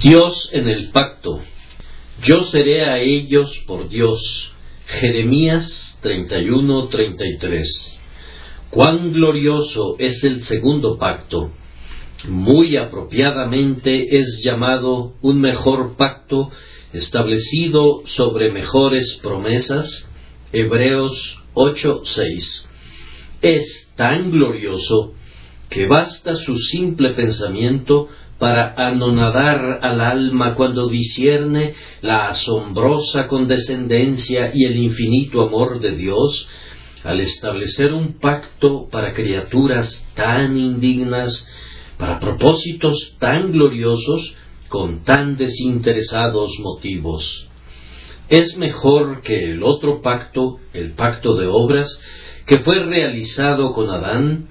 Dios en el pacto. Yo seré a ellos por Dios. Jeremías 31-33. Cuán glorioso es el segundo pacto. Muy apropiadamente es llamado un mejor pacto establecido sobre mejores promesas. Hebreos 8:6. Es tan glorioso que basta su simple pensamiento para anonadar al alma cuando discierne la asombrosa condescendencia y el infinito amor de Dios al establecer un pacto para criaturas tan indignas, para propósitos tan gloriosos, con tan desinteresados motivos. Es mejor que el otro pacto, el pacto de obras, que fue realizado con Adán,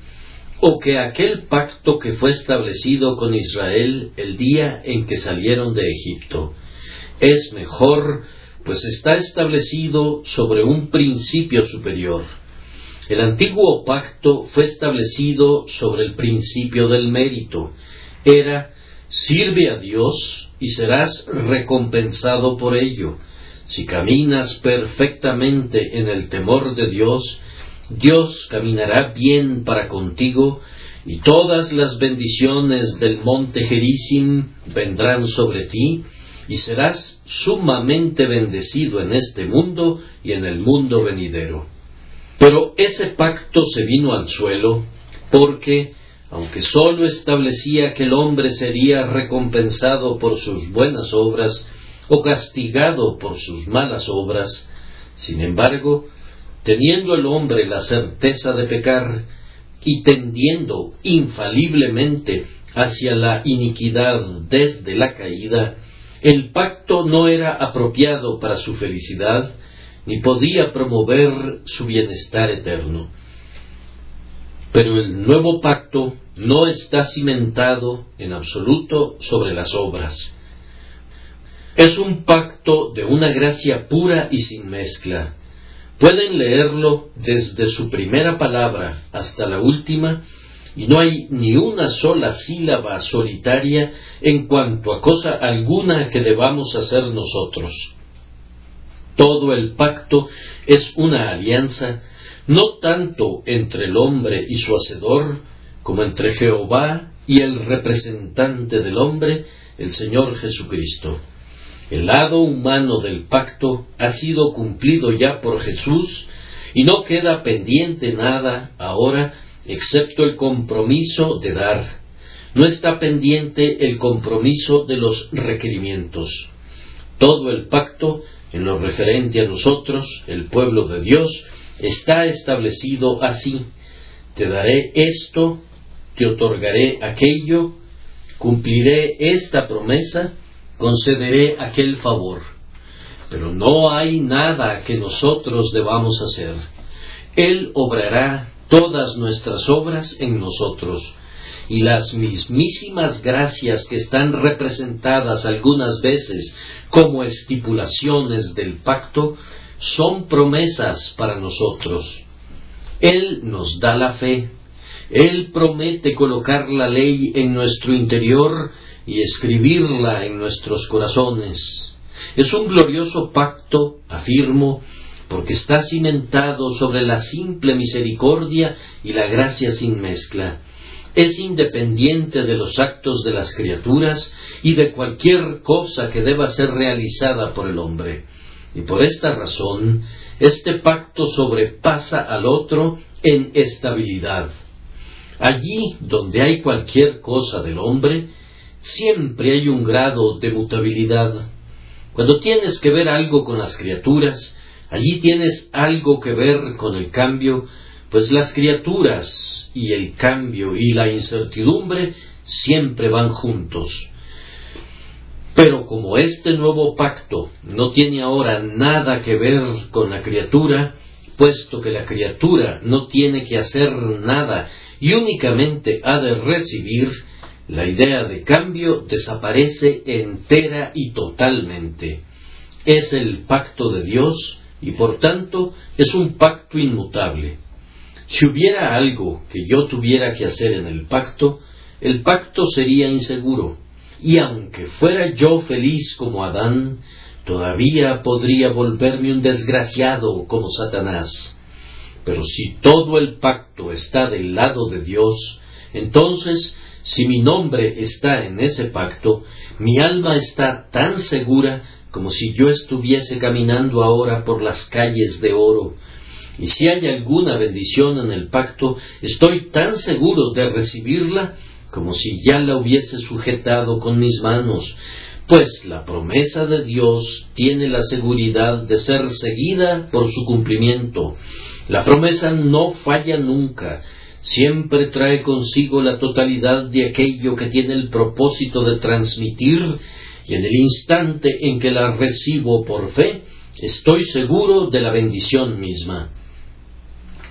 o que aquel pacto que fue establecido con Israel el día en que salieron de Egipto. Es mejor, pues está establecido sobre un principio superior. El antiguo pacto fue establecido sobre el principio del mérito. Era, sirve a Dios y serás recompensado por ello. Si caminas perfectamente en el temor de Dios, Dios caminará bien para contigo, y todas las bendiciones del monte Gerizim vendrán sobre ti, y serás sumamente bendecido en este mundo y en el mundo venidero. Pero ese pacto se vino al suelo porque, aunque sólo establecía que el hombre sería recompensado por sus buenas obras o castigado por sus malas obras, sin embargo, teniendo el hombre la certeza de pecar y tendiendo infaliblemente hacia la iniquidad desde la caída, el pacto no era apropiado para su felicidad, ni podía promover su bienestar eterno. Pero el nuevo pacto no está cimentado en absoluto sobre las obras. Es un pacto de una gracia pura y sin mezcla, Pueden leerlo desde su primera palabra hasta la última y no hay ni una sola sílaba solitaria en cuanto a cosa alguna que debamos hacer nosotros. Todo el pacto es una alianza no tanto entre el hombre y su hacedor, como entre Jehová y el representante del hombre, el Señor Jesucristo. El lado humano del pacto ha sido cumplido ya por Jesús y no queda pendiente nada ahora excepto el compromiso de dar. No está pendiente el compromiso de los requerimientos. Todo el pacto, en lo referente a nosotros, el pueblo de Dios, está establecido así. Te daré esto, te otorgaré aquello, cumpliré esta promesa, concederé aquel favor. Pero no hay nada que nosotros debamos hacer. Él obrará todas nuestras obras en nosotros. Y las mismísimas gracias que están representadas algunas veces como estipulaciones del pacto son promesas para nosotros. Él nos da la fe. Él promete colocar la ley en nuestro interior y escribirla en nuestros corazones. Es un glorioso pacto, afirmo, porque está cimentado sobre la simple misericordia y la gracia sin mezcla. Es independiente de los actos de las criaturas y de cualquier cosa que deba ser realizada por el hombre. Y por esta razón, este pacto sobrepasa al otro en estabilidad. Allí donde hay cualquier cosa del hombre, siempre hay un grado de mutabilidad. Cuando tienes que ver algo con las criaturas, allí tienes algo que ver con el cambio, pues las criaturas y el cambio y la incertidumbre siempre van juntos. Pero como este nuevo pacto no tiene ahora nada que ver con la criatura, puesto que la criatura no tiene que hacer nada y únicamente ha de recibir, la idea de cambio desaparece entera y totalmente. Es el pacto de Dios y por tanto es un pacto inmutable. Si hubiera algo que yo tuviera que hacer en el pacto, el pacto sería inseguro y aunque fuera yo feliz como Adán, todavía podría volverme un desgraciado como Satanás. Pero si todo el pacto está del lado de Dios, entonces, si mi nombre está en ese pacto, mi alma está tan segura como si yo estuviese caminando ahora por las calles de oro. Y si hay alguna bendición en el pacto, estoy tan seguro de recibirla como si ya la hubiese sujetado con mis manos, pues la promesa de Dios tiene la seguridad de ser seguida por su cumplimiento. La promesa no falla nunca, siempre trae consigo la totalidad de aquello que tiene el propósito de transmitir, y en el instante en que la recibo por fe, estoy seguro de la bendición misma.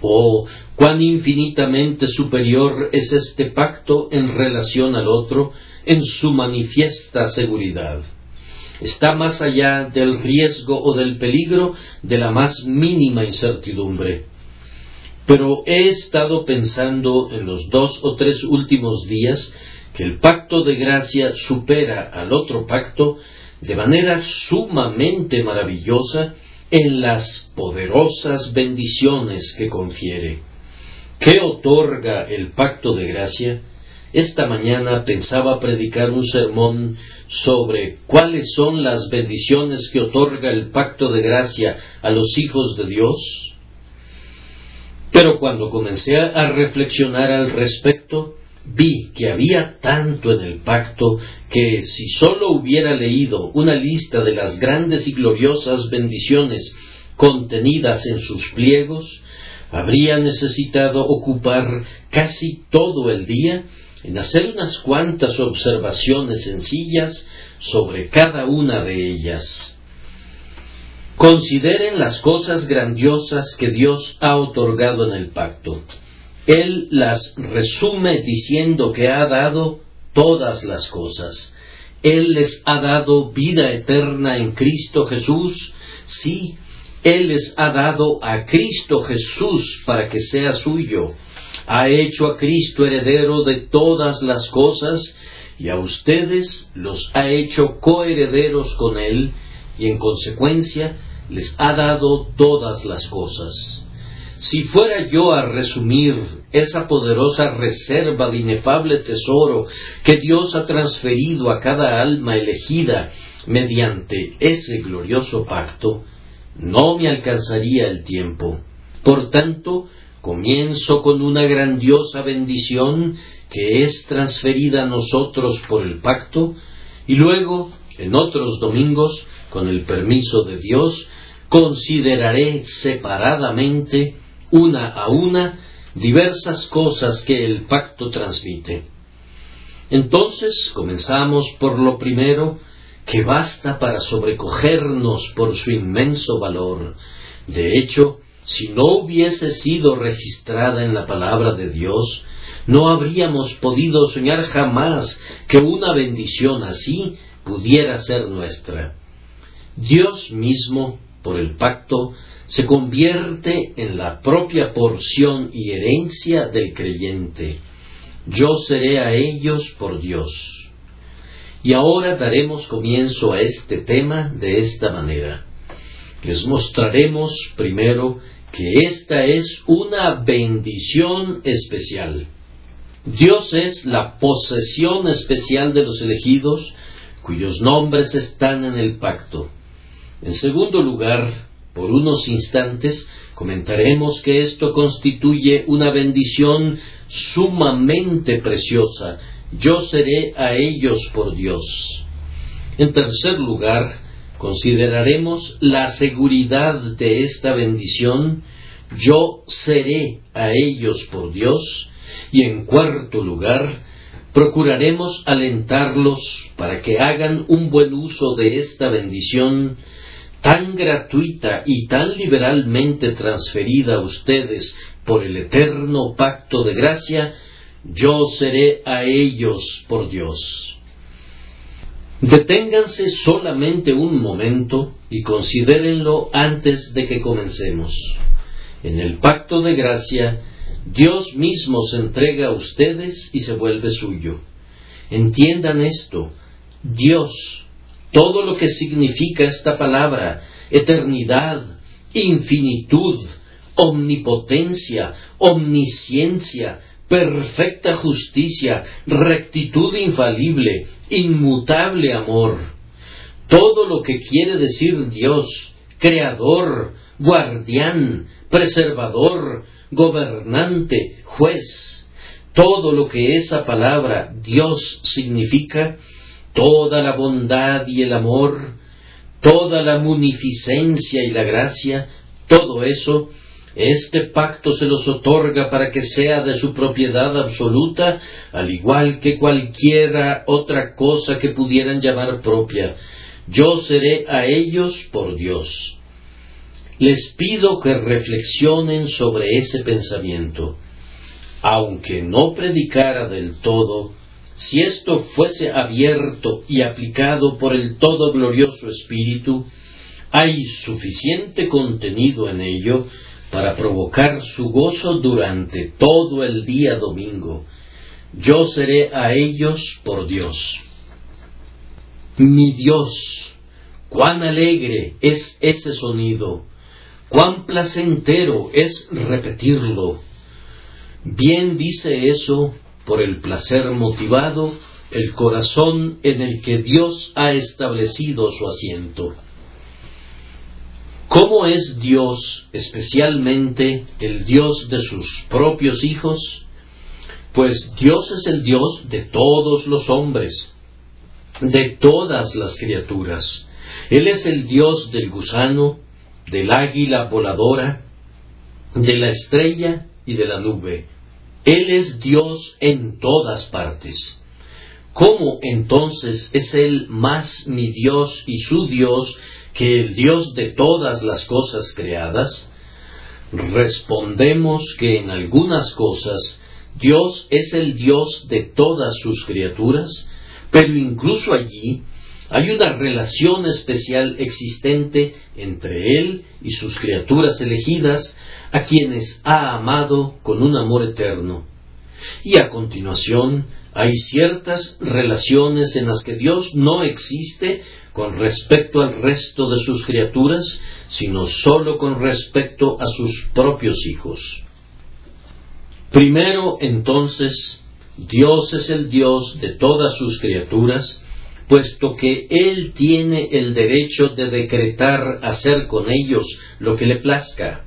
Oh, cuán infinitamente superior es este pacto en relación al otro en su manifiesta seguridad. Está más allá del riesgo o del peligro de la más mínima incertidumbre. Pero he estado pensando en los dos o tres últimos días que el pacto de gracia supera al otro pacto de manera sumamente maravillosa en las poderosas bendiciones que confiere. ¿Qué otorga el pacto de gracia? Esta mañana pensaba predicar un sermón sobre cuáles son las bendiciones que otorga el pacto de gracia a los hijos de Dios. Pero cuando comencé a reflexionar al respecto, vi que había tanto en el pacto que si sólo hubiera leído una lista de las grandes y gloriosas bendiciones contenidas en sus pliegos, habría necesitado ocupar casi todo el día en hacer unas cuantas observaciones sencillas sobre cada una de ellas. Consideren las cosas grandiosas que Dios ha otorgado en el pacto. Él las resume diciendo que ha dado todas las cosas. Él les ha dado vida eterna en Cristo Jesús. Sí, Él les ha dado a Cristo Jesús para que sea suyo. Ha hecho a Cristo heredero de todas las cosas y a ustedes los ha hecho coherederos con Él y en consecuencia les ha dado todas las cosas. Si fuera yo a resumir esa poderosa reserva de inefable tesoro que Dios ha transferido a cada alma elegida mediante ese glorioso pacto, no me alcanzaría el tiempo. Por tanto, comienzo con una grandiosa bendición que es transferida a nosotros por el pacto, y luego, en otros domingos, con el permiso de Dios, consideraré separadamente una a una diversas cosas que el pacto transmite. Entonces comenzamos por lo primero que basta para sobrecogernos por su inmenso valor. De hecho, si no hubiese sido registrada en la palabra de Dios, no habríamos podido soñar jamás que una bendición así pudiera ser nuestra. Dios mismo, por el pacto, se convierte en la propia porción y herencia del creyente. Yo seré a ellos por Dios. Y ahora daremos comienzo a este tema de esta manera. Les mostraremos primero que esta es una bendición especial. Dios es la posesión especial de los elegidos cuyos nombres están en el pacto. En segundo lugar, por unos instantes comentaremos que esto constituye una bendición sumamente preciosa. Yo seré a ellos por Dios. En tercer lugar, consideraremos la seguridad de esta bendición. Yo seré a ellos por Dios. Y en cuarto lugar, procuraremos alentarlos para que hagan un buen uso de esta bendición tan gratuita y tan liberalmente transferida a ustedes por el eterno pacto de gracia, yo seré a ellos por Dios. Deténganse solamente un momento y considérenlo antes de que comencemos. En el pacto de gracia, Dios mismo se entrega a ustedes y se vuelve suyo. Entiendan esto, Dios, todo lo que significa esta palabra, eternidad, infinitud, omnipotencia, omnisciencia, perfecta justicia, rectitud infalible, inmutable amor. Todo lo que quiere decir Dios, creador, guardián, preservador, gobernante, juez, todo lo que esa palabra Dios significa, toda la bondad y el amor, toda la munificencia y la gracia, todo eso, este pacto se los otorga para que sea de su propiedad absoluta, al igual que cualquiera otra cosa que pudieran llamar propia. Yo seré a ellos por Dios. Les pido que reflexionen sobre ese pensamiento. Aunque no predicara del todo, si esto fuese abierto y aplicado por el todo glorioso Espíritu, hay suficiente contenido en ello para provocar su gozo durante todo el día domingo. Yo seré a ellos por Dios. Mi Dios, cuán alegre es ese sonido, cuán placentero es repetirlo. Bien dice eso por el placer motivado, el corazón en el que Dios ha establecido su asiento. ¿Cómo es Dios especialmente el Dios de sus propios hijos? Pues Dios es el Dios de todos los hombres, de todas las criaturas. Él es el Dios del gusano, del águila voladora, de la estrella y de la nube. Él es Dios en todas partes. ¿Cómo entonces es Él más mi Dios y su Dios que el Dios de todas las cosas creadas? Respondemos que en algunas cosas Dios es el Dios de todas sus criaturas, pero incluso allí hay una relación especial existente entre Él y sus criaturas elegidas, a quienes ha amado con un amor eterno. Y a continuación hay ciertas relaciones en las que Dios no existe con respecto al resto de sus criaturas, sino sólo con respecto a sus propios hijos. Primero, entonces, Dios es el Dios de todas sus criaturas, puesto que Él tiene el derecho de decretar hacer con ellos lo que le plazca.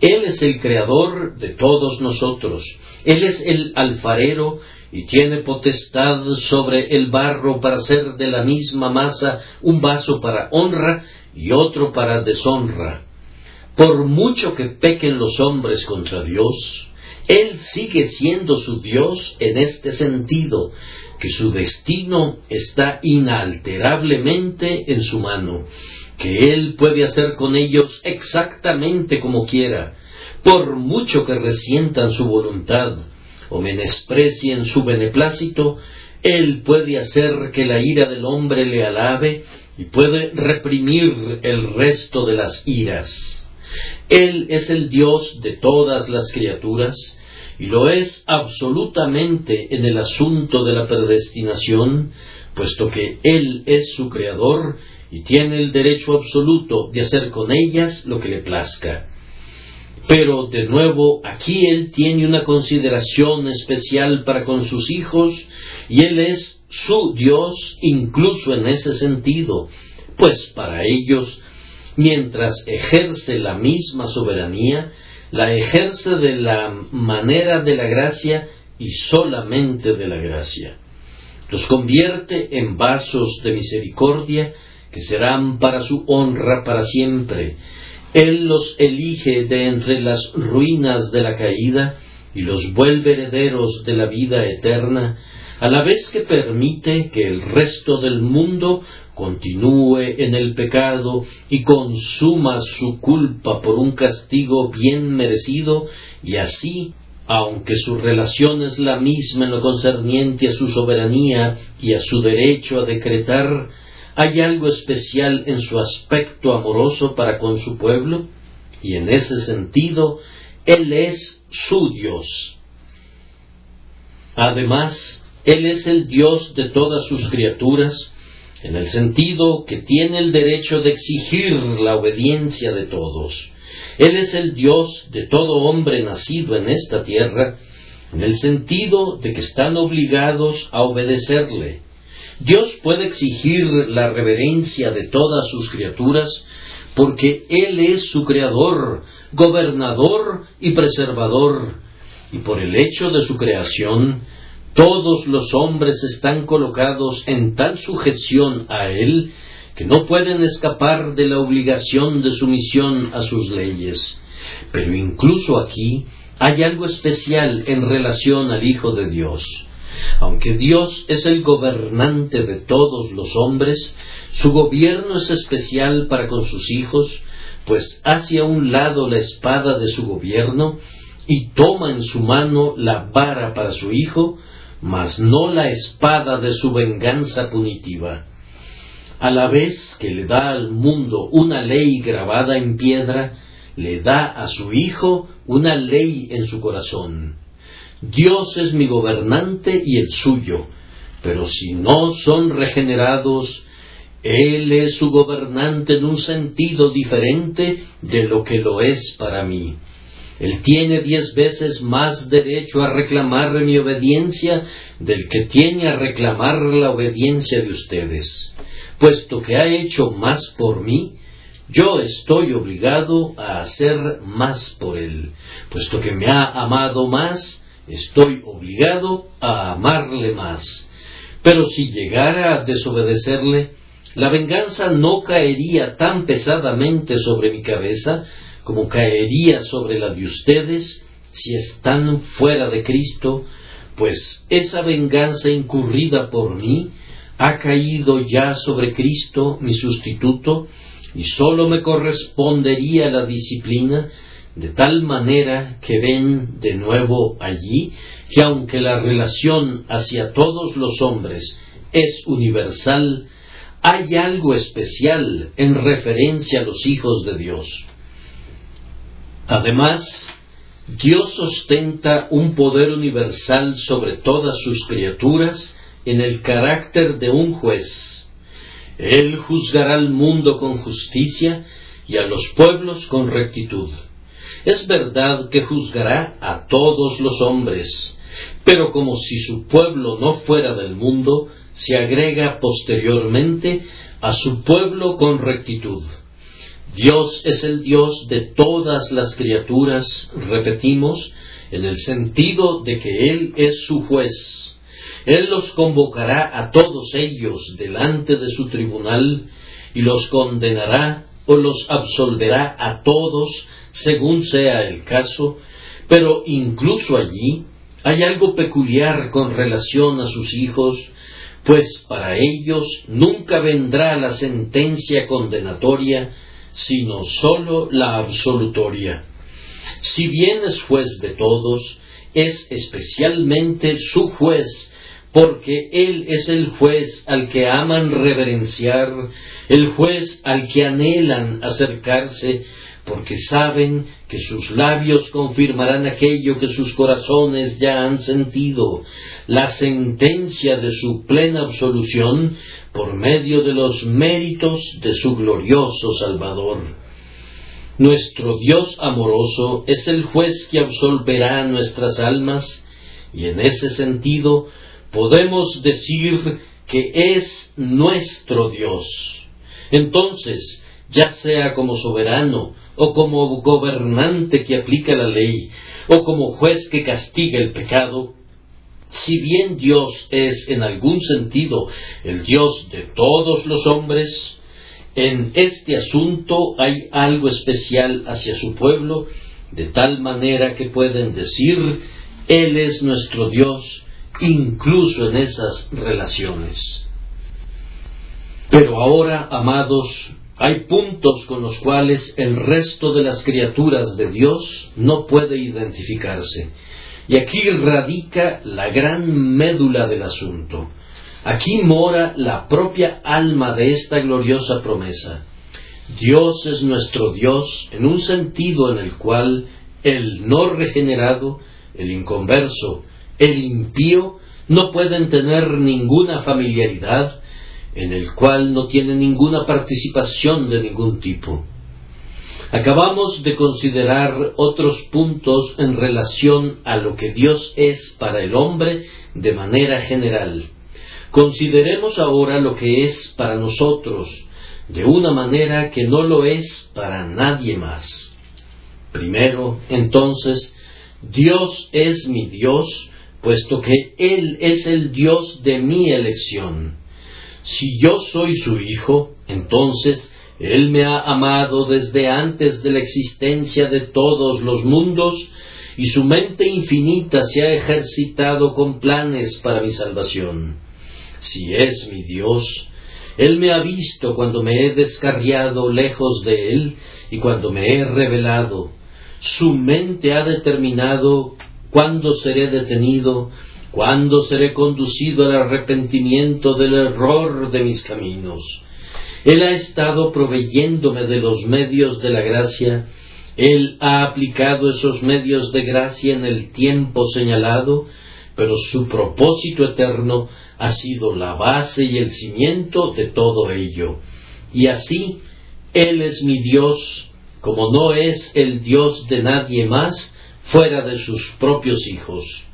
Él es el creador de todos nosotros. Él es el alfarero y tiene potestad sobre el barro para hacer de la misma masa un vaso para honra y otro para deshonra. Por mucho que pequen los hombres contra Dios, Él sigue siendo su Dios en este sentido, que su destino está inalterablemente en su mano, que Él puede hacer con ellos exactamente como quiera, por mucho que resientan su voluntad o menosprecien su beneplácito, Él puede hacer que la ira del hombre le alabe y puede reprimir el resto de las iras. Él es el Dios de todas las criaturas, y lo es absolutamente en el asunto de la predestinación, puesto que Él es su creador y tiene el derecho absoluto de hacer con ellas lo que le plazca. Pero de nuevo, aquí Él tiene una consideración especial para con sus hijos y Él es su Dios incluso en ese sentido, pues para ellos, mientras ejerce la misma soberanía, la ejerce de la manera de la gracia y solamente de la gracia. Los convierte en vasos de misericordia que serán para su honra para siempre. Él los elige de entre las ruinas de la caída y los vuelve herederos de la vida eterna, a la vez que permite que el resto del mundo continúe en el pecado y consuma su culpa por un castigo bien merecido, y así, aunque su relación es la misma en lo concerniente a su soberanía y a su derecho a decretar, hay algo especial en su aspecto amoroso para con su pueblo, y en ese sentido, Él es su Dios. Además, Él es el Dios de todas sus criaturas, en el sentido que tiene el derecho de exigir la obediencia de todos. Él es el Dios de todo hombre nacido en esta tierra, en el sentido de que están obligados a obedecerle. Dios puede exigir la reverencia de todas sus criaturas porque Él es su creador, gobernador y preservador, y por el hecho de su creación, todos los hombres están colocados en tal sujeción a Él que no pueden escapar de la obligación de sumisión a sus leyes. Pero incluso aquí hay algo especial en relación al Hijo de Dios. Aunque Dios es el gobernante de todos los hombres, su gobierno es especial para con sus hijos, pues hace a un lado la espada de su gobierno y toma en su mano la vara para su hijo, mas no la espada de su venganza punitiva. A la vez que le da al mundo una ley grabada en piedra, le da a su Hijo una ley en su corazón. Dios es mi gobernante y el suyo, pero si no son regenerados, Él es su gobernante en un sentido diferente de lo que lo es para mí. Él tiene diez veces más derecho a reclamar mi obediencia del que tiene a reclamar la obediencia de ustedes. Puesto que ha hecho más por mí, yo estoy obligado a hacer más por Él. Puesto que me ha amado más, estoy obligado a amarle más. Pero si llegara a desobedecerle, la venganza no caería tan pesadamente sobre mi cabeza como caería sobre la de ustedes si están fuera de Cristo, pues esa venganza incurrida por mí ha caído ya sobre Cristo, mi sustituto, y sólo me correspondería la disciplina, de tal manera que ven de nuevo allí que aunque la relación hacia todos los hombres es universal, hay algo especial en referencia a los hijos de Dios. Además, Dios ostenta un poder universal sobre todas sus criaturas en el carácter de un juez. Él juzgará al mundo con justicia y a los pueblos con rectitud. Es verdad que juzgará a todos los hombres, pero como si su pueblo no fuera del mundo, se agrega posteriormente a su pueblo con rectitud. Dios es el Dios de todas las criaturas, repetimos, en el sentido de que Él es su juez. Él los convocará a todos ellos delante de su tribunal y los condenará o los absolverá a todos según sea el caso, pero incluso allí hay algo peculiar con relación a sus hijos, pues para ellos nunca vendrá la sentencia condenatoria, sino sólo la absolutoria. Si bien es juez de todos, es especialmente su juez, porque Él es el juez al que aman reverenciar, el juez al que anhelan acercarse, porque saben que sus labios confirmarán aquello que sus corazones ya han sentido, la sentencia de su plena absolución por medio de los méritos de su glorioso Salvador. Nuestro Dios amoroso es el juez que absolverá nuestras almas y en ese sentido podemos decir que es nuestro Dios. Entonces, ya sea como soberano o como gobernante que aplica la ley o como juez que castiga el pecado, si bien Dios es en algún sentido el Dios de todos los hombres, en este asunto hay algo especial hacia su pueblo, de tal manera que pueden decir, Él es nuestro Dios, incluso en esas relaciones. Pero ahora, amados, hay puntos con los cuales el resto de las criaturas de Dios no puede identificarse. Y aquí radica la gran médula del asunto. Aquí mora la propia alma de esta gloriosa promesa. Dios es nuestro Dios en un sentido en el cual el no regenerado, el inconverso, el impío, no pueden tener ninguna familiaridad, en el cual no tiene ninguna participación de ningún tipo. Acabamos de considerar otros puntos en relación a lo que Dios es para el hombre de manera general. Consideremos ahora lo que es para nosotros de una manera que no lo es para nadie más. Primero, entonces, Dios es mi Dios, puesto que Él es el Dios de mi elección. Si yo soy su hijo, entonces Él me ha amado desde antes de la existencia de todos los mundos, y su mente infinita se ha ejercitado con planes para mi salvación. Si es mi Dios, Él me ha visto cuando me he descarriado lejos de Él y cuando me he revelado. Su mente ha determinado cuándo seré detenido, cuándo seré conducido al arrepentimiento del error de mis caminos. Él ha estado proveyéndome de los medios de la gracia, Él ha aplicado esos medios de gracia en el tiempo señalado, pero su propósito eterno ha sido la base y el cimiento de todo ello. Y así, Él es mi Dios, como no es el Dios de nadie más fuera de sus propios hijos.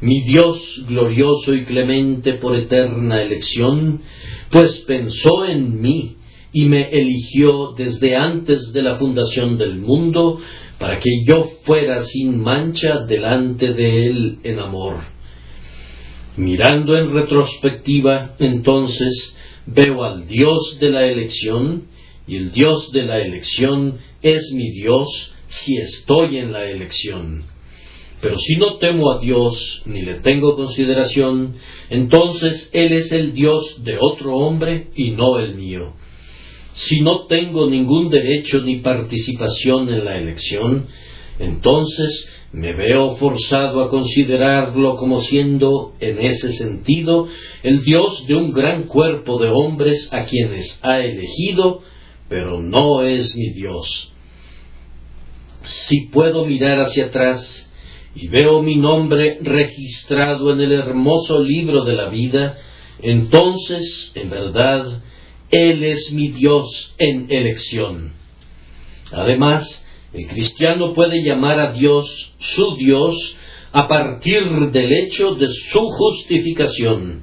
Mi Dios glorioso y clemente por eterna elección, pues pensó en mí y me eligió desde antes de la fundación del mundo para que yo fuera sin mancha delante de Él en amor. Mirando en retrospectiva, entonces, veo al Dios de la elección, y el Dios de la elección es mi Dios si estoy en la elección. Pero si no temo a Dios ni le tengo consideración, entonces Él es el Dios de otro hombre y no el mío. Si no tengo ningún derecho ni participación en la elección, entonces me veo forzado a considerarlo como siendo, en ese sentido, el Dios de un gran cuerpo de hombres a quienes ha elegido pero no es mi Dios. Si puedo mirar hacia atrás y veo mi nombre registrado en el hermoso libro de la vida, entonces, en verdad, Él es mi Dios en elección. Además, el cristiano puede llamar a Dios su Dios a partir del hecho de su justificación.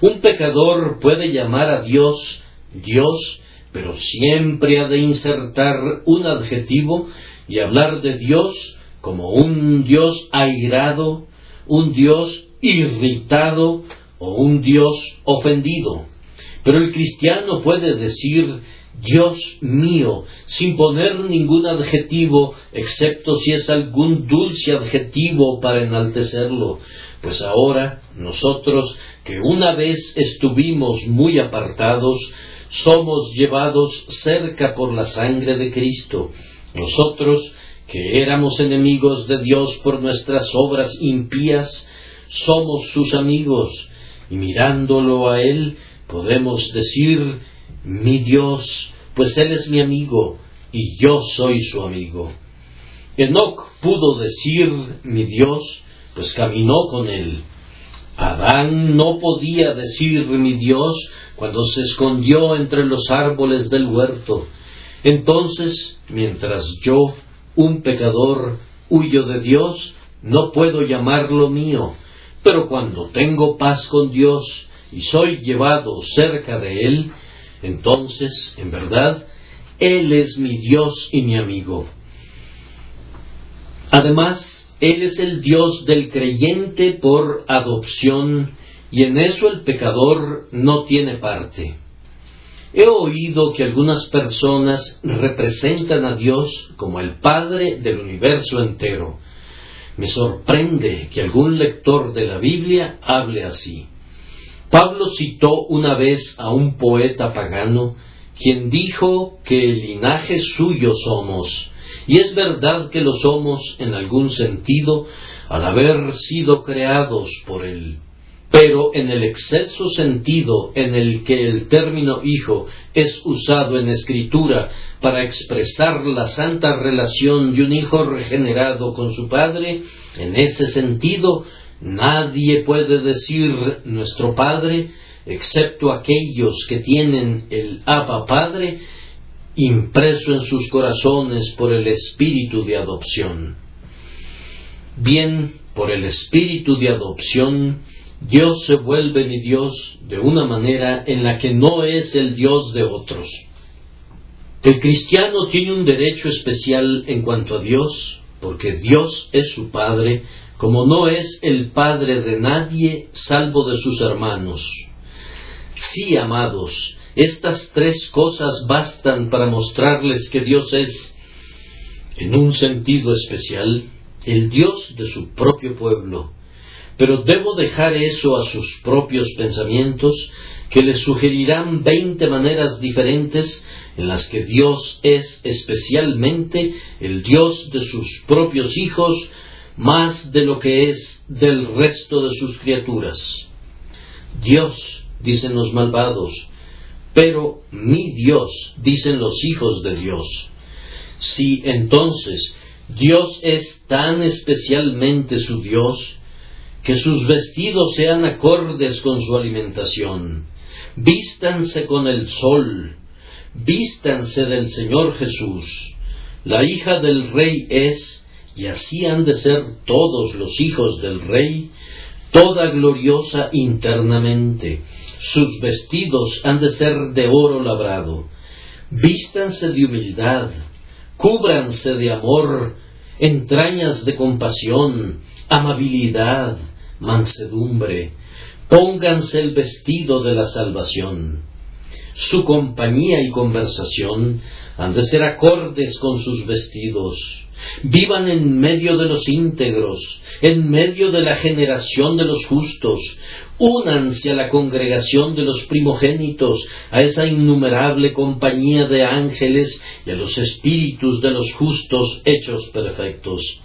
Un pecador puede llamar a Dios Dios pero siempre ha de insertar un adjetivo y hablar de Dios como un Dios airado, un Dios irritado o un Dios ofendido. Pero el cristiano puede decir Dios mío, sin poner ningún adjetivo, excepto si es algún dulce adjetivo para enaltecerlo, pues ahora nosotros, que una vez estuvimos muy apartados, somos llevados cerca por la sangre de Cristo. Nosotros, que éramos enemigos de Dios por nuestras obras impías, somos sus amigos, y mirándolo a Él podemos decir, mi Dios, pues Él es mi amigo, y yo soy su amigo. Enoc pudo decir, mi Dios, pues caminó con Él. Adán no podía decir, mi Dios, cuando se escondió entre los árboles del huerto. Entonces, mientras yo, un pecador, huyo de Dios, no puedo llamarlo mío, pero cuando tengo paz con Dios y soy llevado cerca de Él, entonces, en verdad, Él es mi Dios y mi amigo. Además, Él es el Dios del creyente por adopción y en eso el pecador no tiene parte. He oído que algunas personas representan a Dios como el Padre del universo entero. Me sorprende que algún lector de la Biblia hable así. Pablo citó una vez a un poeta pagano quien dijo que el linaje suyo somos, y es verdad que lo somos en algún sentido al haber sido creados por él pero en el exceso sentido en el que el término hijo es usado en escritura para expresar la santa relación de un hijo regenerado con su padre, en ese sentido nadie puede decir nuestro padre, excepto aquellos que tienen el Abba Padre impreso en sus corazones por el espíritu de adopción. Bien, por el espíritu de adopción, Dios se vuelve mi Dios de una manera en la que no es el Dios de otros. El cristiano tiene un derecho especial en cuanto a Dios, porque Dios es su Padre, como no es el Padre de nadie salvo de sus hermanos. Sí, amados, estas tres cosas bastan para mostrarles que Dios es, en un sentido especial, el Dios de su propio pueblo. Pero debo dejar eso a sus propios pensamientos, que les sugerirán veinte maneras diferentes en las que Dios es especialmente el Dios de sus propios hijos, más de lo que es del resto de sus criaturas. Dios, dicen los malvados, pero mi Dios, dicen los hijos de Dios. Si entonces Dios es tan especialmente su Dios, que sus vestidos sean acordes con su alimentación, vístanse con el sol, vístanse del Señor Jesús. La hija del rey es, y así han de ser todos los hijos del rey, toda gloriosa internamente. Sus vestidos han de ser de oro labrado. Vístanse de humildad, cúbranse de amor, entrañas de compasión, amabilidad, mansedumbre, pónganse el vestido de la salvación. Su compañía y conversación han de ser acordes con sus vestidos. Vivan en medio de los íntegros, en medio de la generación de los justos. Únanse a la congregación de los primogénitos, a esa innumerable compañía de ángeles y a los espíritus de los justos hechos perfectos.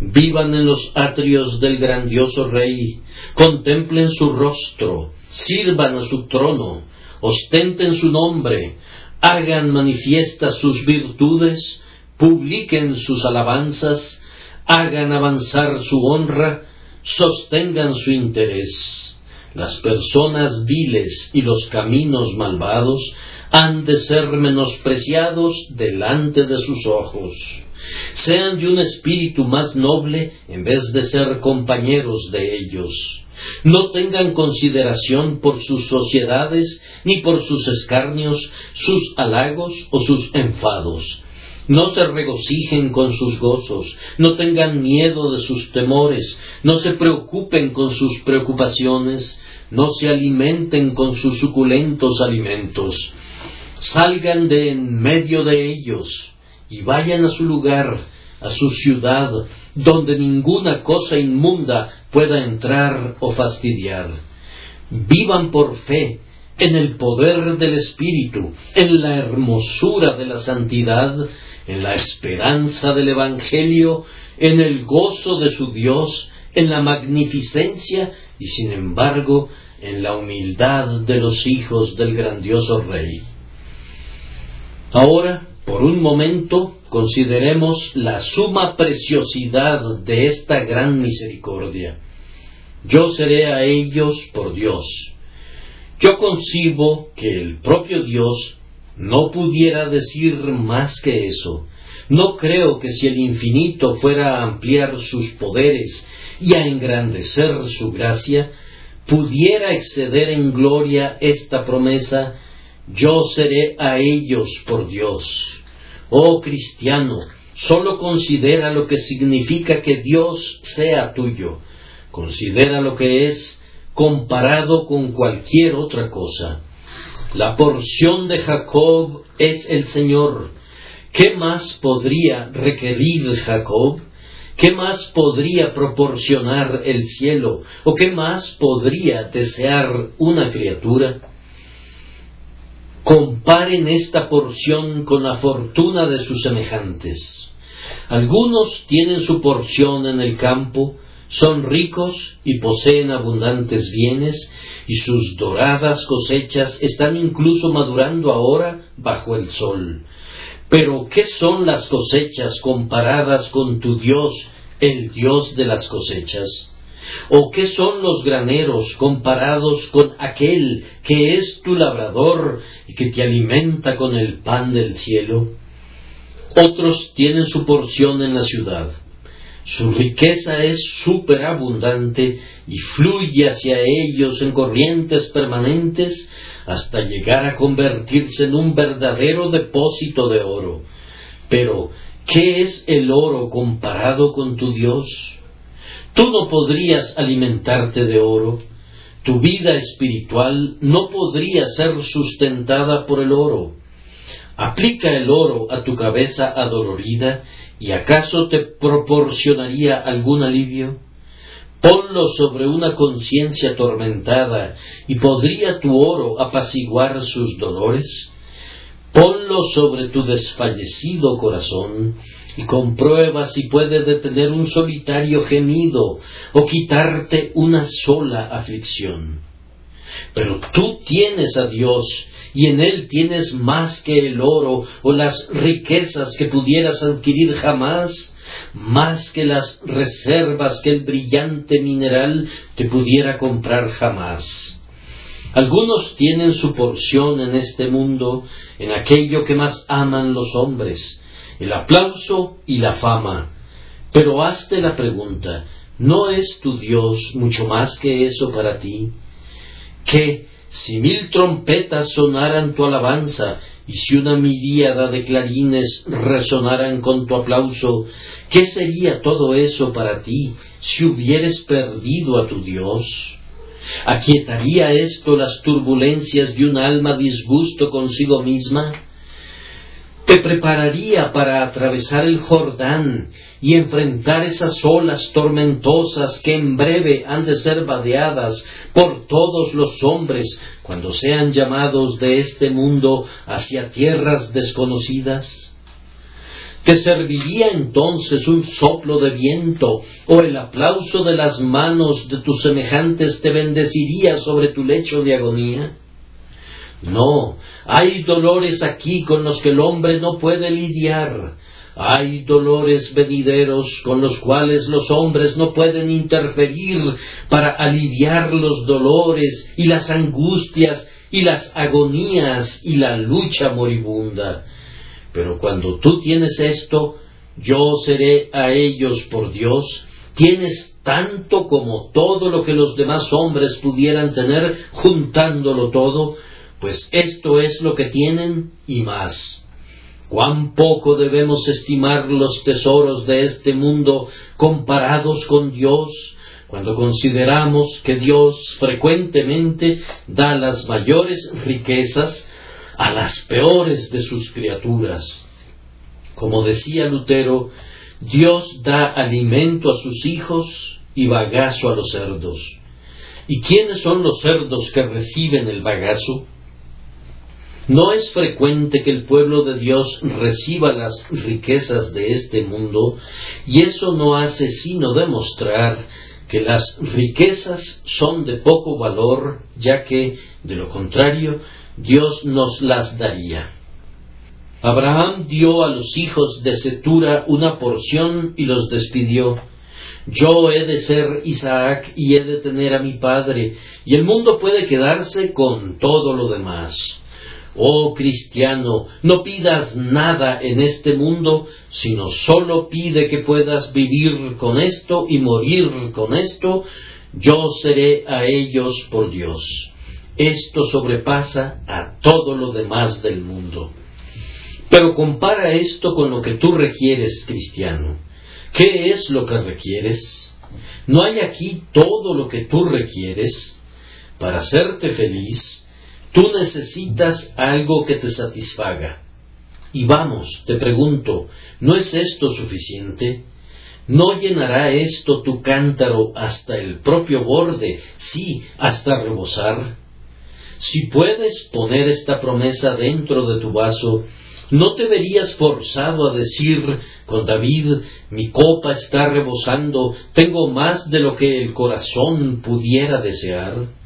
Vivan en los atrios del grandioso Rey, contemplen su rostro, sirvan a su trono, ostenten su nombre, hagan manifiestas sus virtudes, publiquen sus alabanzas, hagan avanzar su honra, sostengan su interés. Las personas viles y los caminos malvados han de ser menospreciados delante de sus ojos. Sean de un espíritu más noble en vez de ser compañeros de ellos. No tengan consideración por sus sociedades, ni por sus escarnios, sus halagos o sus enfados. No se regocijen con sus gozos, no tengan miedo de sus temores, no se preocupen con sus preocupaciones, no se alimenten con sus suculentos alimentos. Salgan de en medio de ellos y vayan a su lugar, a su ciudad, donde ninguna cosa inmunda pueda entrar o fastidiar. Vivan por fe en el poder del Espíritu, en la hermosura de la santidad, en la esperanza del Evangelio, en el gozo de su Dios, en la magnificencia y sin embargo en la humildad de los hijos del grandioso Rey. Ahora, por un momento, consideremos la suma preciosidad de esta gran misericordia. Yo seré a ellos por Dios. Yo concibo que el propio Dios no pudiera decir más que eso. No creo que si el infinito fuera a ampliar sus poderes y a engrandecer su gracia, pudiera exceder en gloria esta promesa, yo seré a ellos por Dios. Oh cristiano, solo considera lo que significa que Dios sea tuyo. Considera lo que es comparado con cualquier otra cosa. La porción de Jacob es el Señor. ¿Qué más podría requerir Jacob? ¿Qué más podría proporcionar el cielo? ¿O qué más podría desear una criatura? Comparen esta porción con la fortuna de sus semejantes. Algunos tienen su porción en el campo, son ricos y poseen abundantes bienes, y sus doradas cosechas están incluso madurando ahora bajo el sol. Pero ¿qué son las cosechas comparadas con tu Dios, el Dios de las cosechas? ¿O qué son los graneros comparados con aquel que es tu labrador y que te alimenta con el pan del cielo. Otros tienen su porción en la ciudad. Su riqueza es superabundante y fluye hacia ellos en corrientes permanentes hasta llegar a convertirse en un verdadero depósito de oro. Pero, ¿qué es el oro comparado con tu Dios? Tú no podrías alimentarte de oro. Tu vida espiritual no podría ser sustentada por el oro. Aplica el oro a tu cabeza adolorida y acaso te proporcionaría algún alivio. Ponlo sobre una conciencia atormentada y podría tu oro apaciguar sus dolores. Ponlo sobre tu desfallecido corazón y comprueba si puede detener un solitario gemido o quitarte una sola aflicción. Pero tú tienes a Dios y en Él tienes más que el oro o las riquezas que pudieras adquirir jamás, más que las reservas que el brillante mineral te pudiera comprar jamás. Algunos tienen su porción en este mundo, en aquello que más aman los hombres, el aplauso y la fama. Pero hazte la pregunta, ¿no es tu Dios mucho más que eso para ti? Que si mil trompetas sonaran tu alabanza y si una miríada de clarines resonaran con tu aplauso, ¿qué sería todo eso para ti si hubieres perdido a tu Dios? ¿Aquietaría esto las turbulencias de un alma disgusto consigo misma? Te prepararía para atravesar el Jordán y enfrentar esas olas tormentosas que en breve han de ser vadeadas por todos los hombres cuando sean llamados de este mundo hacia tierras desconocidas? ¿Te serviría entonces un soplo de viento o el aplauso de las manos de tus semejantes te bendeciría sobre tu lecho de agonía? No, hay dolores aquí con los que el hombre no puede lidiar. Hay dolores venideros con los cuales los hombres no pueden interferir para aliviar los dolores y las angustias y las agonías y la lucha moribunda. Pero cuando tú tienes esto, yo seré a ellos por Dios, tienes tanto como todo lo que los demás hombres pudieran tener, juntándolo todo, pues esto es lo que tienen y más. Cuán poco debemos estimar los tesoros de este mundo comparados con Dios, cuando consideramos que Dios frecuentemente da las mayores riquezas a las peores de sus criaturas. Como decía Lutero, Dios da alimento a sus hijos y bagazo a los cerdos. ¿Y quiénes son los cerdos que reciben el bagazo? No es frecuente que el pueblo de Dios reciba las riquezas de este mundo y eso no hace sino demostrar que las riquezas son de poco valor, ya que, de lo contrario, Dios nos las daría. Abraham dio a los hijos de Setura una porción y los despidió. Yo he de ser Isaac y he de tener a mi padre, y el mundo puede quedarse con todo lo demás. Oh cristiano, no pidas nada en este mundo, sino solo pide que puedas vivir con esto y morir con esto, yo seré a ellos por Dios. Esto sobrepasa a todo lo demás del mundo. Pero compara esto con lo que tú requieres, cristiano. ¿Qué es lo que requieres? ¿No hay aquí todo lo que tú requieres para hacerte feliz? Tú necesitas algo que te satisfaga. Y vamos, te pregunto, ¿no es esto suficiente? ¿No llenará esto tu cántaro hasta el propio borde, sí, hasta rebosar? Si puedes poner esta promesa dentro de tu vaso, ¿no te verías forzado a decir con David, mi copa está rebosando, tengo más de lo que el corazón pudiera desear?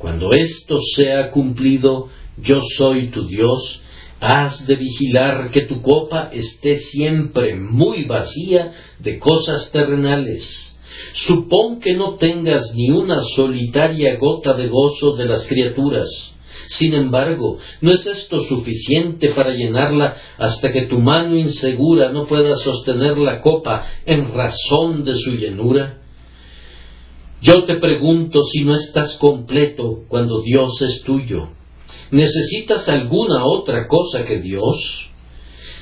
Cuando esto sea cumplido, yo soy tu Dios, has de vigilar que tu copa esté siempre muy vacía de cosas terrenales, Supón que no tengas ni una solitaria gota de gozo de las criaturas. Sin embargo, ¿no es esto suficiente para llenarla hasta que tu mano insegura no pueda sostener la copa en razón de su llenura? Yo te pregunto si no estás completo cuando Dios es tuyo. ¿Necesitas alguna otra cosa que Dios?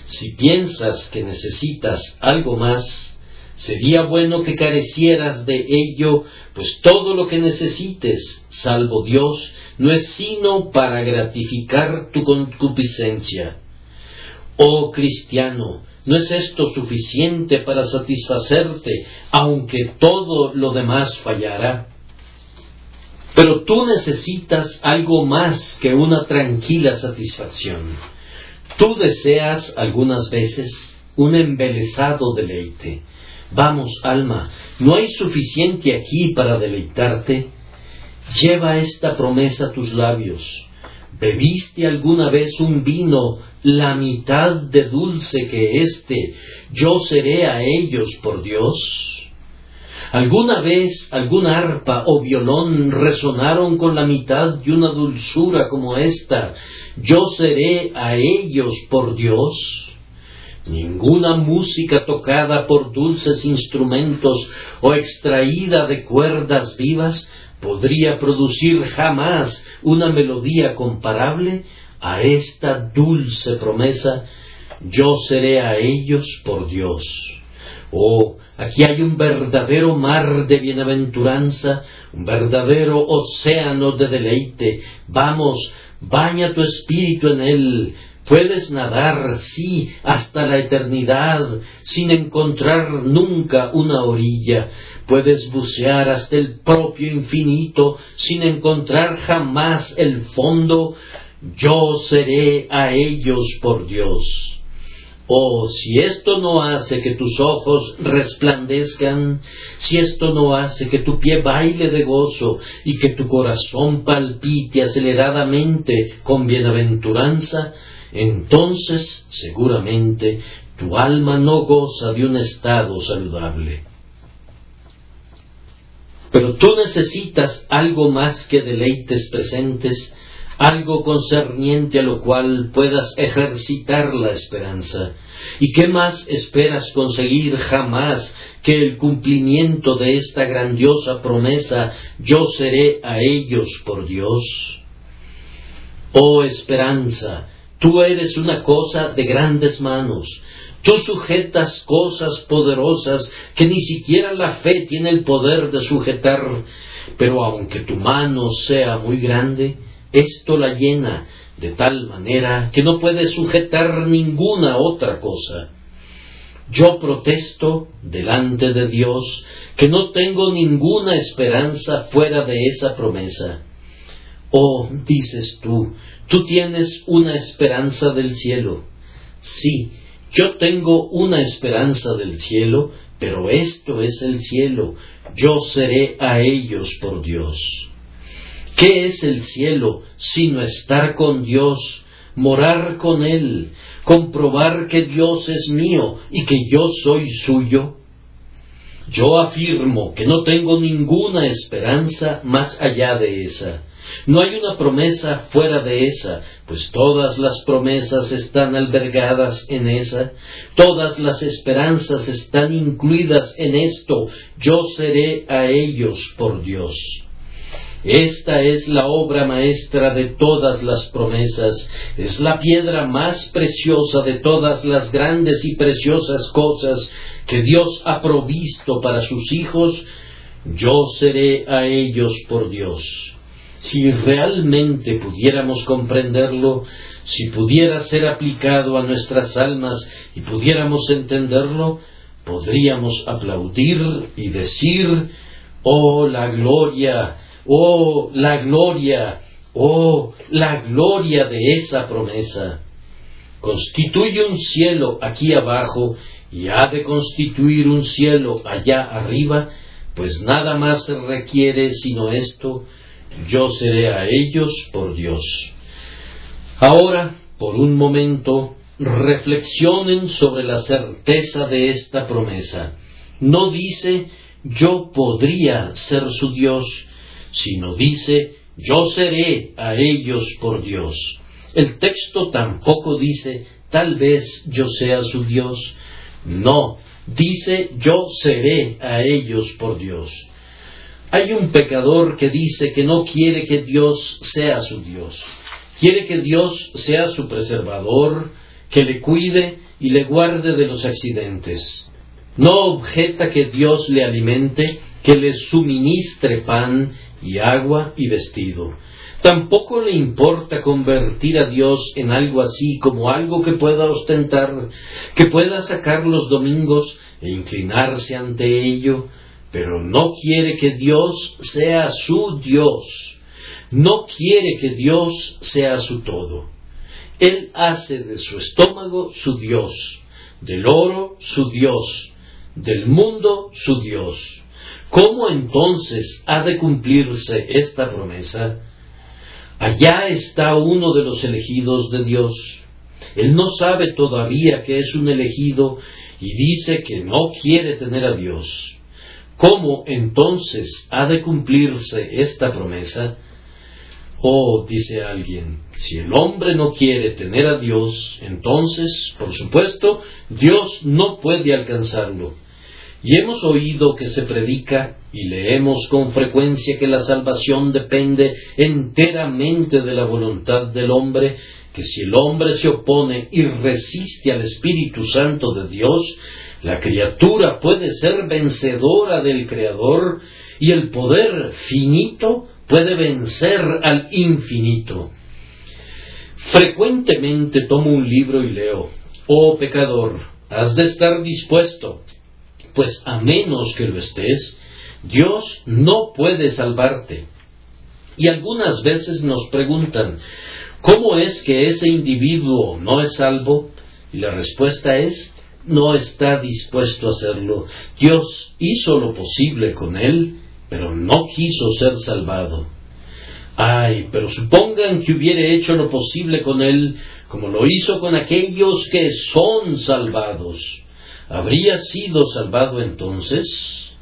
Si piensas que necesitas algo más, sería bueno que carecieras de ello, pues todo lo que necesites, salvo Dios, no es sino para gratificar tu concupiscencia. Oh cristiano, ¿no es esto suficiente para satisfacerte, aunque todo lo demás fallara? Pero tú necesitas algo más que una tranquila satisfacción. Tú deseas algunas veces un embelesado deleite. Vamos, alma, ¿no hay suficiente aquí para deleitarte? Lleva esta promesa a tus labios. ¿Bebiste alguna vez un vino la mitad de dulce que éste? Yo seré a ellos por Dios. ¿Alguna vez algún arpa o violón resonaron con la mitad de una dulzura como esta? Yo seré a ellos por Dios. Ninguna música tocada por dulces instrumentos o extraída de cuerdas vivas podría producir jamás una melodía comparable a esta dulce promesa, yo seré a ellos por Dios. Oh, aquí hay un verdadero mar de bienaventuranza, un verdadero océano de deleite. Vamos, baña tu espíritu en él, Puedes nadar, sí, hasta la eternidad, sin encontrar nunca una orilla. Puedes bucear hasta el propio infinito, sin encontrar jamás el fondo. Yo seré a ellos por Dios. Oh, si esto no hace que tus ojos resplandezcan, si esto no hace que tu pie baile de gozo y que tu corazón palpite aceleradamente con bienaventuranza, entonces seguramente tu alma no goza de un estado saludable. Pero tú necesitas algo más que deleites presentes, algo concerniente a lo cual puedas ejercitar la esperanza. ¿Y qué más esperas conseguir jamás que el cumplimiento de esta grandiosa promesa, yo seré a ellos por Dios? Oh esperanza, Tú eres una cosa de grandes manos. Tú sujetas cosas poderosas que ni siquiera la fe tiene el poder de sujetar. Pero aunque tu mano sea muy grande, esto la llena de tal manera que no puede sujetar ninguna otra cosa. Yo protesto delante de Dios que no tengo ninguna esperanza fuera de esa promesa. Oh, dices tú, tú tienes una esperanza del cielo. Sí, yo tengo una esperanza del cielo, pero esto es el cielo. Yo seré a ellos por Dios. ¿Qué es el cielo sino estar con Dios, morar con Él, comprobar que Dios es mío y que yo soy suyo? Yo afirmo que no tengo ninguna esperanza más allá de esa. No hay una promesa fuera de esa, pues todas las promesas están albergadas en esa, todas las esperanzas están incluidas en esto, yo seré a ellos por Dios. Esta es la obra maestra de todas las promesas, es la piedra más preciosa de todas las grandes y preciosas cosas que Dios ha provisto para sus hijos, yo seré a ellos por Dios. Si realmente pudiéramos comprenderlo, si pudiera ser aplicado a nuestras almas y pudiéramos entenderlo, podríamos aplaudir y decir, oh la gloria, oh la gloria, oh la gloria de esa promesa. Constituye un cielo aquí abajo y ha de constituir un cielo allá arriba, pues nada más se requiere sino esto, yo seré a ellos por Dios. Ahora, por un momento, reflexionen sobre la certeza de esta promesa. No dice, yo podría ser su Dios, sino dice, yo seré a ellos por Dios. El texto tampoco dice, tal vez yo sea su Dios. No, dice, yo seré a ellos por Dios. Hay un pecador que dice que no quiere que Dios sea su Dios. Quiere que Dios sea su preservador, que le cuide y le guarde de los accidentes. No objeta que Dios le alimente, que le suministre pan y agua y vestido. Tampoco le importa convertir a Dios en algo así como algo que pueda ostentar, que pueda sacar los domingos e inclinarse ante ello, pero no quiere que Dios sea su Dios. No quiere que Dios sea su todo. Él hace de su estómago su Dios, del oro su Dios, del mundo su Dios. ¿Cómo entonces ha de cumplirse esta promesa? Allá está uno de los elegidos de Dios. Él no sabe todavía que es un elegido y dice que no quiere tener a Dios. ¿Cómo entonces ha de cumplirse esta promesa? Oh, dice alguien, si el hombre no quiere tener a Dios, entonces, por supuesto, Dios no puede alcanzarlo. Y hemos oído que se predica y leemos con frecuencia que la salvación depende enteramente de la voluntad del hombre, que si el hombre se opone y resiste al Espíritu Santo de Dios, la criatura puede ser vencedora del Creador y el poder finito puede vencer al infinito. Frecuentemente tomo un libro y leo, oh pecador, has de estar dispuesto, pues a menos que lo estés, Dios no puede salvarte. Y algunas veces nos preguntan, ¿cómo es que ese individuo no es salvo? Y la respuesta es, no está dispuesto a hacerlo. Dios hizo lo posible con él, pero no quiso ser salvado. Ay, pero supongan que hubiera hecho lo posible con él, como lo hizo con aquellos que son salvados. ¿Habría sido salvado entonces?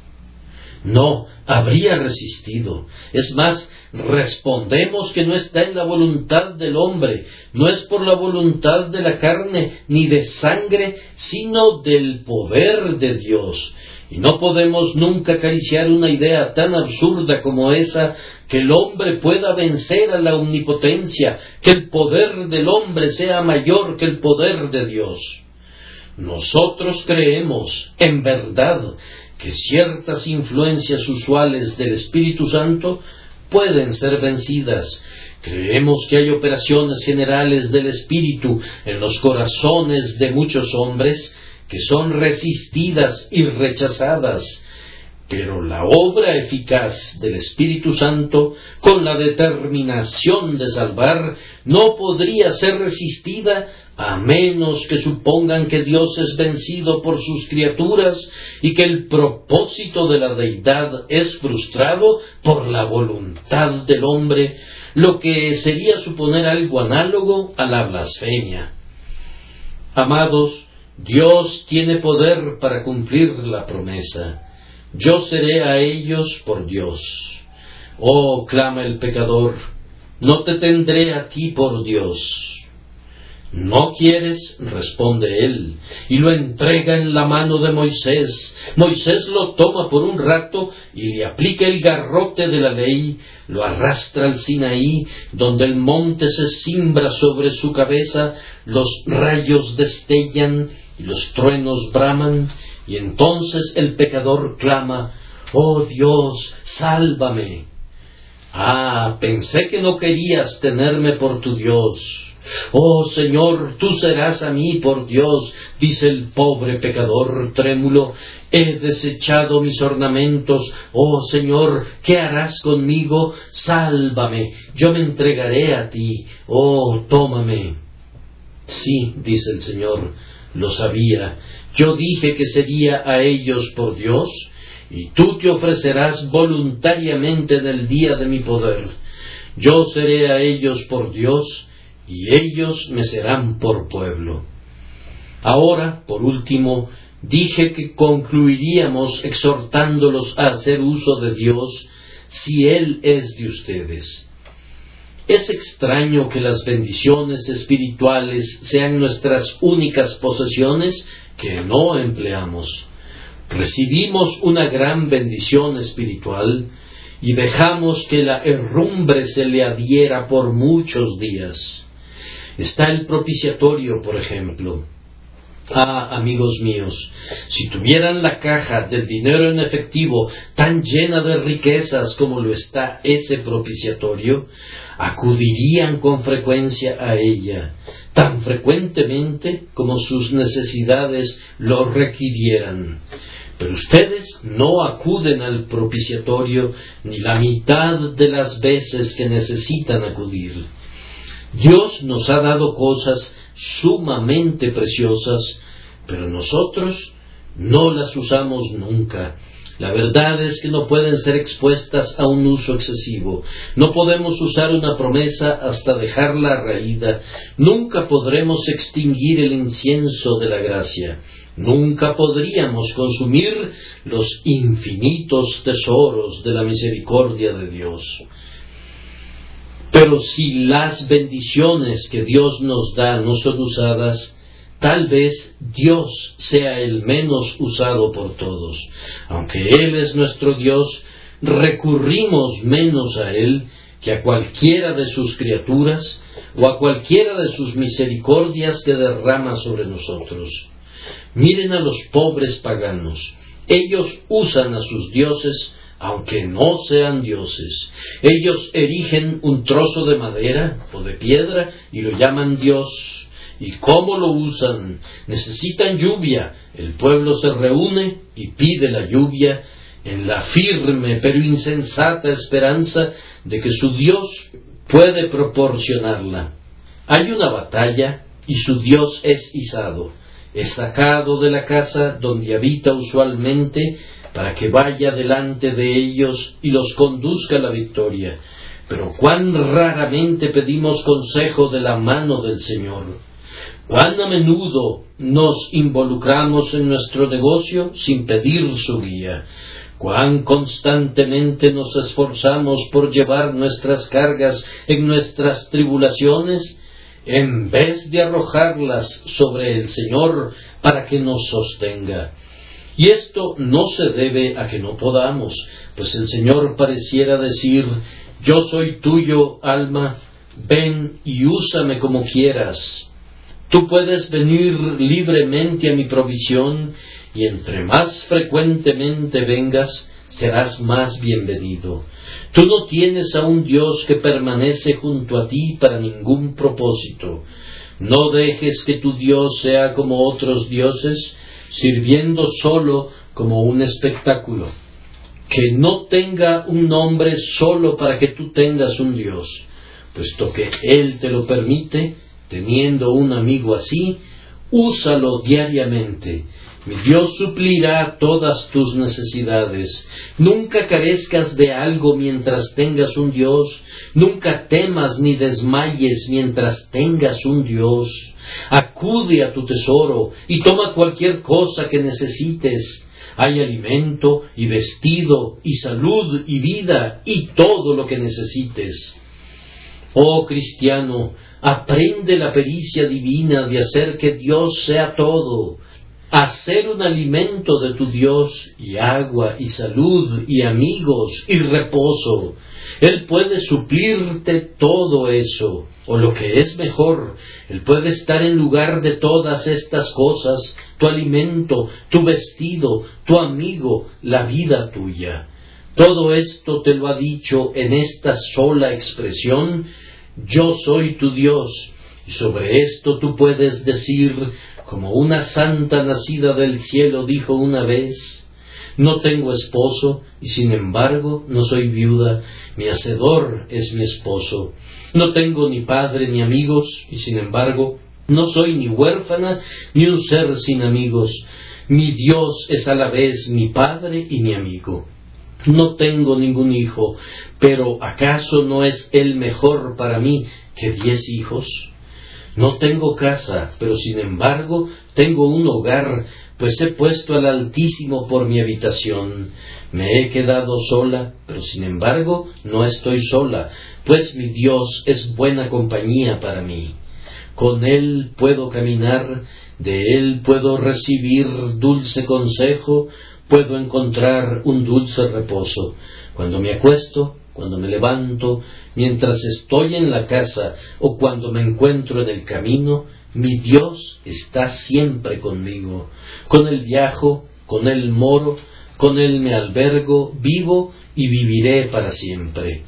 No, habría resistido. Es más, respondemos que no está en la voluntad del hombre, no es por la voluntad de la carne ni de sangre, sino del poder de Dios. Y no podemos nunca acariciar una idea tan absurda como esa que el hombre pueda vencer a la omnipotencia, que el poder del hombre sea mayor que el poder de Dios. Nosotros creemos, en verdad, que ciertas influencias usuales del Espíritu Santo pueden ser vencidas. Creemos que hay operaciones generales del Espíritu en los corazones de muchos hombres que son resistidas y rechazadas, pero la obra eficaz del Espíritu Santo, con la determinación de salvar, no podría ser resistida a menos que supongan que Dios es vencido por sus criaturas y que el propósito de la deidad es frustrado por la voluntad del hombre, lo que sería suponer algo análogo a la blasfemia. Amados, Dios tiene poder para cumplir la promesa. Yo seré a ellos por Dios. Oh, clama el pecador, no te tendré a ti por Dios. ¿No quieres? responde él, y lo entrega en la mano de Moisés. Moisés lo toma por un rato y le aplica el garrote de la ley, lo arrastra al Sinaí, donde el monte se cimbra sobre su cabeza, los rayos destellan y los truenos braman, y entonces el pecador clama, Oh Dios, sálvame. Ah, pensé que no querías tenerme por tu Dios Oh Señor, tú serás a mí por Dios, dice el pobre pecador trémulo. He desechado mis ornamentos. Oh Señor, ¿qué harás conmigo? Sálvame, yo me entregaré a ti. Oh, tómame. Sí, dice el Señor, lo sabía. Yo dije que sería a ellos por Dios, y tú te ofrecerás voluntariamente en el día de mi poder. Yo seré a ellos por Dios, y ellos me serán por pueblo. Ahora, por último, Dije que concluiríamos exhortándolos a hacer uso de Dios si Él es de ustedes. Es extraño que las bendiciones espirituales sean nuestras únicas posesiones que no empleamos. Recibimos una gran bendición espiritual y dejamos que la herrumbre se le adhiera por muchos días. Está el propiciatorio, por ejemplo. Ah, amigos míos, si tuvieran la caja del dinero en efectivo tan llena de riquezas como lo está ese propiciatorio, acudirían con frecuencia a ella, tan frecuentemente como sus necesidades lo requirieran. Pero ustedes no acuden al propiciatorio ni la mitad de las veces que necesitan acudir. Dios nos ha dado cosas sumamente preciosas, pero nosotros no las usamos nunca. La verdad es que no pueden ser expuestas a un uso excesivo. No podemos usar una promesa hasta dejarla raída. Nunca podremos extinguir el incienso de la gracia. Nunca podríamos consumir los infinitos tesoros de la misericordia de Dios. Pero si las bendiciones que Dios nos da no son usadas, tal vez Dios sea el menos usado por todos. Aunque Él es nuestro Dios, recurrimos menos a Él que a cualquiera de sus criaturas o a cualquiera de sus misericordias que derrama sobre nosotros. Miren a los pobres paganos. Ellos usan a sus dioses aunque no sean dioses. Ellos erigen un trozo de madera o de piedra y lo llaman Dios. ¿Y cómo lo usan? Necesitan lluvia. El pueblo se reúne y pide la lluvia en la firme pero insensata esperanza de que su Dios puede proporcionarla. Hay una batalla y su Dios es izado es sacado de la casa donde habita usualmente para que vaya delante de ellos y los conduzca a la victoria. Pero cuán raramente pedimos consejo de la mano del Señor. Cuán a menudo nos involucramos en nuestro negocio sin pedir su guía. Cuán constantemente nos esforzamos por llevar nuestras cargas en nuestras tribulaciones en vez de arrojarlas sobre el Señor para que nos sostenga. Y esto no se debe a que no podamos, pues el Señor pareciera decir, yo soy tuyo, alma, ven y úsame como quieras. Tú puedes venir libremente a mi provisión y entre más frecuentemente vengas, serás más bienvenido. Tú no tienes a un Dios que permanece junto a ti para ningún propósito. No dejes que tu Dios sea como otros dioses, sirviendo solo como un espectáculo. Que no tenga un nombre solo para que tú tengas un Dios, puesto que Él te lo permite, teniendo un amigo así, úsalo diariamente Dios suplirá todas tus necesidades. Nunca carezcas de algo mientras tengas un Dios. Nunca temas ni desmayes mientras tengas un Dios. Acude a tu tesoro y toma cualquier cosa que necesites. Hay alimento y vestido y salud y vida y todo lo que necesites. Oh cristiano, aprende la pericia divina de hacer que Dios sea todo hacer un alimento de tu Dios y agua y salud y amigos y reposo. Él puede suplirte todo eso, o lo que es mejor, Él puede estar en lugar de todas estas cosas, tu alimento, tu vestido, tu amigo, la vida tuya. Todo esto te lo ha dicho en esta sola expresión, yo soy tu Dios, y sobre esto tú puedes decir, como una santa nacida del cielo dijo una vez, no tengo esposo y sin embargo no soy viuda, mi hacedor es mi esposo. No tengo ni padre ni amigos y sin embargo no soy ni huérfana ni un ser sin amigos. Mi Dios es a la vez mi padre y mi amigo. No tengo ningún hijo, pero ¿acaso no es él mejor para mí que diez hijos? No tengo casa, pero sin embargo tengo un hogar pues he puesto al Altísimo por mi habitación. Me he quedado sola, pero sin embargo no estoy sola, pues mi Dios es buena compañía para mí. Con Él puedo caminar, de Él puedo recibir dulce consejo, puedo encontrar un dulce reposo. Cuando me acuesto, cuando me levanto, mientras estoy en la casa o cuando me encuentro en el camino, mi Dios está siempre conmigo. Con Él viajo, con Él moro, con Él me albergo, vivo y viviré para siempre.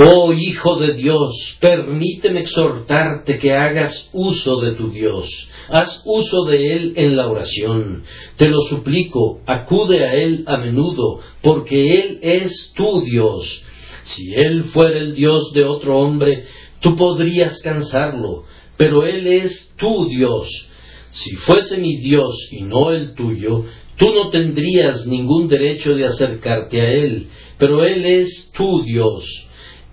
Oh Hijo de Dios, permíteme exhortarte que hagas uso de tu Dios. Haz uso de Él en la oración. Te lo suplico, acude a Él a menudo, porque Él es tu Dios. Si Él fuera el Dios de otro hombre, tú podrías cansarlo, pero Él es tu Dios. Si fuese mi Dios y no el tuyo, tú no tendrías ningún derecho de acercarte a Él, pero Él es tu Dios.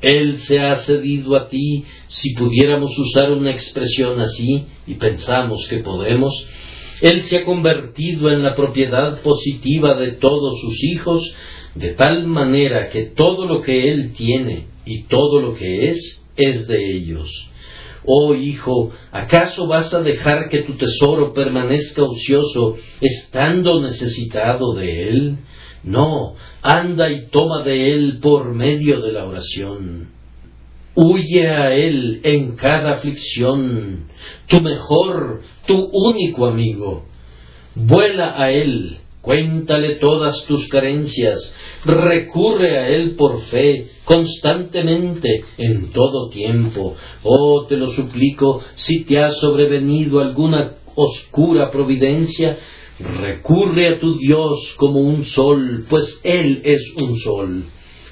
Él se ha cedido a ti, si pudiéramos usar una expresión así, y pensamos que podemos, Él se ha convertido en la propiedad positiva de todos sus hijos, de tal manera que todo lo que Él tiene y todo lo que es, es de ellos. Oh hijo, ¿acaso vas a dejar que tu tesoro permanezca ocioso estando necesitado de él? No, anda y toma de Él por medio de la oración. Huye a Él en cada aflicción, tu mejor, tu único amigo. Vuela a Él, cuéntale todas tus carencias, recurre a Él por fe, constantemente, en todo tiempo. Oh, te lo suplico, si te ha sobrevenido alguna oscura providencia, Recurre a tu Dios como un sol, pues Él es un sol.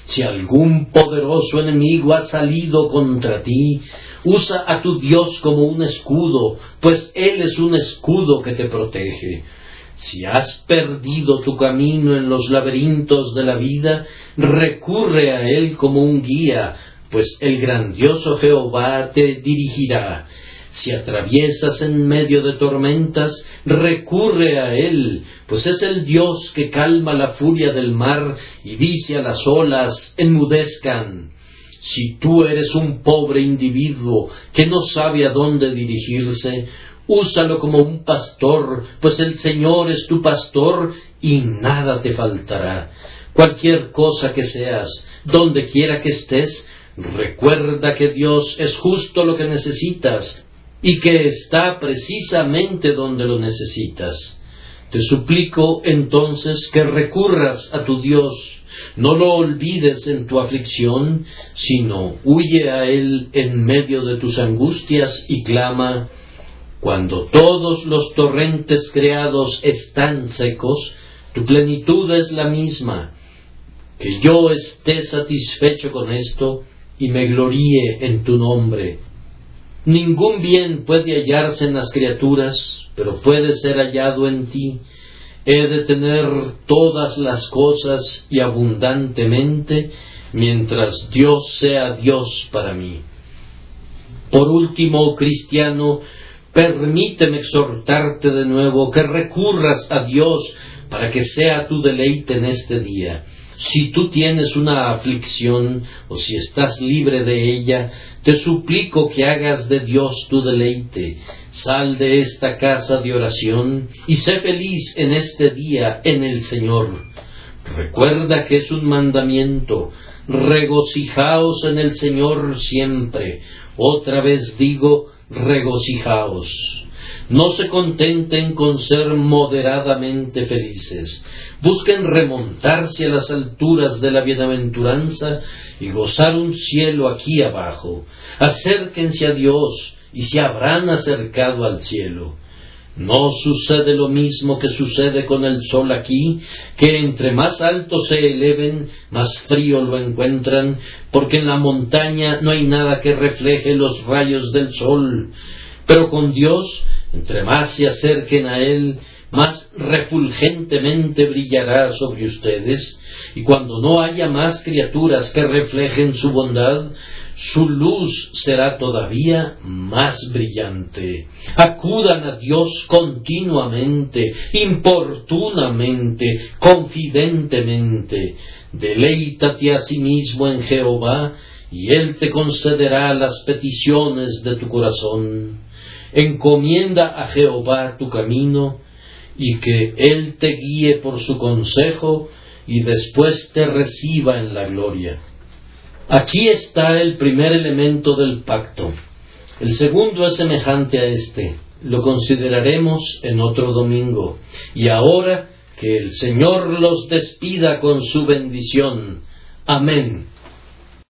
Si algún poderoso enemigo ha salido contra ti, usa a tu Dios como un escudo, pues Él es un escudo que te protege. Si has perdido tu camino en los laberintos de la vida, recurre a Él como un guía, pues el grandioso Jehová te dirigirá. Si atraviesas en medio de tormentas, recurre a Él, pues es el Dios que calma la furia del mar y dice a las olas, enmudezcan. Si tú eres un pobre individuo que no sabe a dónde dirigirse, úsalo como un pastor, pues el Señor es tu pastor y nada te faltará. Cualquier cosa que seas, donde quiera que estés, recuerda que Dios es justo lo que necesitas y que está precisamente donde lo necesitas. Te suplico entonces que recurras a tu Dios, no lo olvides en tu aflicción, sino huye a Él en medio de tus angustias y clama, cuando todos los torrentes creados están secos, tu plenitud es la misma. Que yo esté satisfecho con esto y me gloríe en tu nombre Ningún bien puede hallarse en las criaturas, pero puede ser hallado en ti. He de tener todas las cosas y abundantemente, mientras Dios sea Dios para mí. Por último, cristiano, permíteme exhortarte de nuevo que recurras a Dios para que sea tu deleite en este día. Si tú tienes una aflicción o si estás libre de ella, te suplico que hagas de Dios tu deleite. Sal de esta casa de oración y sé feliz en este día en el Señor. Recuerda que es un mandamiento. Regocijaos en el Señor siempre. Otra vez digo, regocijaos. No se contenten con ser moderadamente felices. Busquen remontarse a las alturas de la bienaventuranza y gozar un cielo aquí abajo. Acérquense a Dios y se habrán acercado al cielo. No sucede lo mismo que sucede con el sol aquí, que entre más alto se eleven, más frío lo encuentran, porque en la montaña no hay nada que refleje los rayos del sol. Pero con Dios entre más se acerquen a Él, más refulgentemente brillará sobre ustedes, y cuando no haya más criaturas que reflejen su bondad, su luz será todavía más brillante. Acudan a Dios continuamente, importunamente, confidentemente. Deleítate a sí mismo en Jehová, y Él te concederá las peticiones de tu corazón. Encomienda a Jehová tu camino, y que Él te guíe por su consejo, y después te reciba en la gloria. Aquí está el primer elemento del pacto. El segundo es semejante a este. Lo consideraremos en otro domingo. Y ahora que el Señor los despida con su bendición. Amén.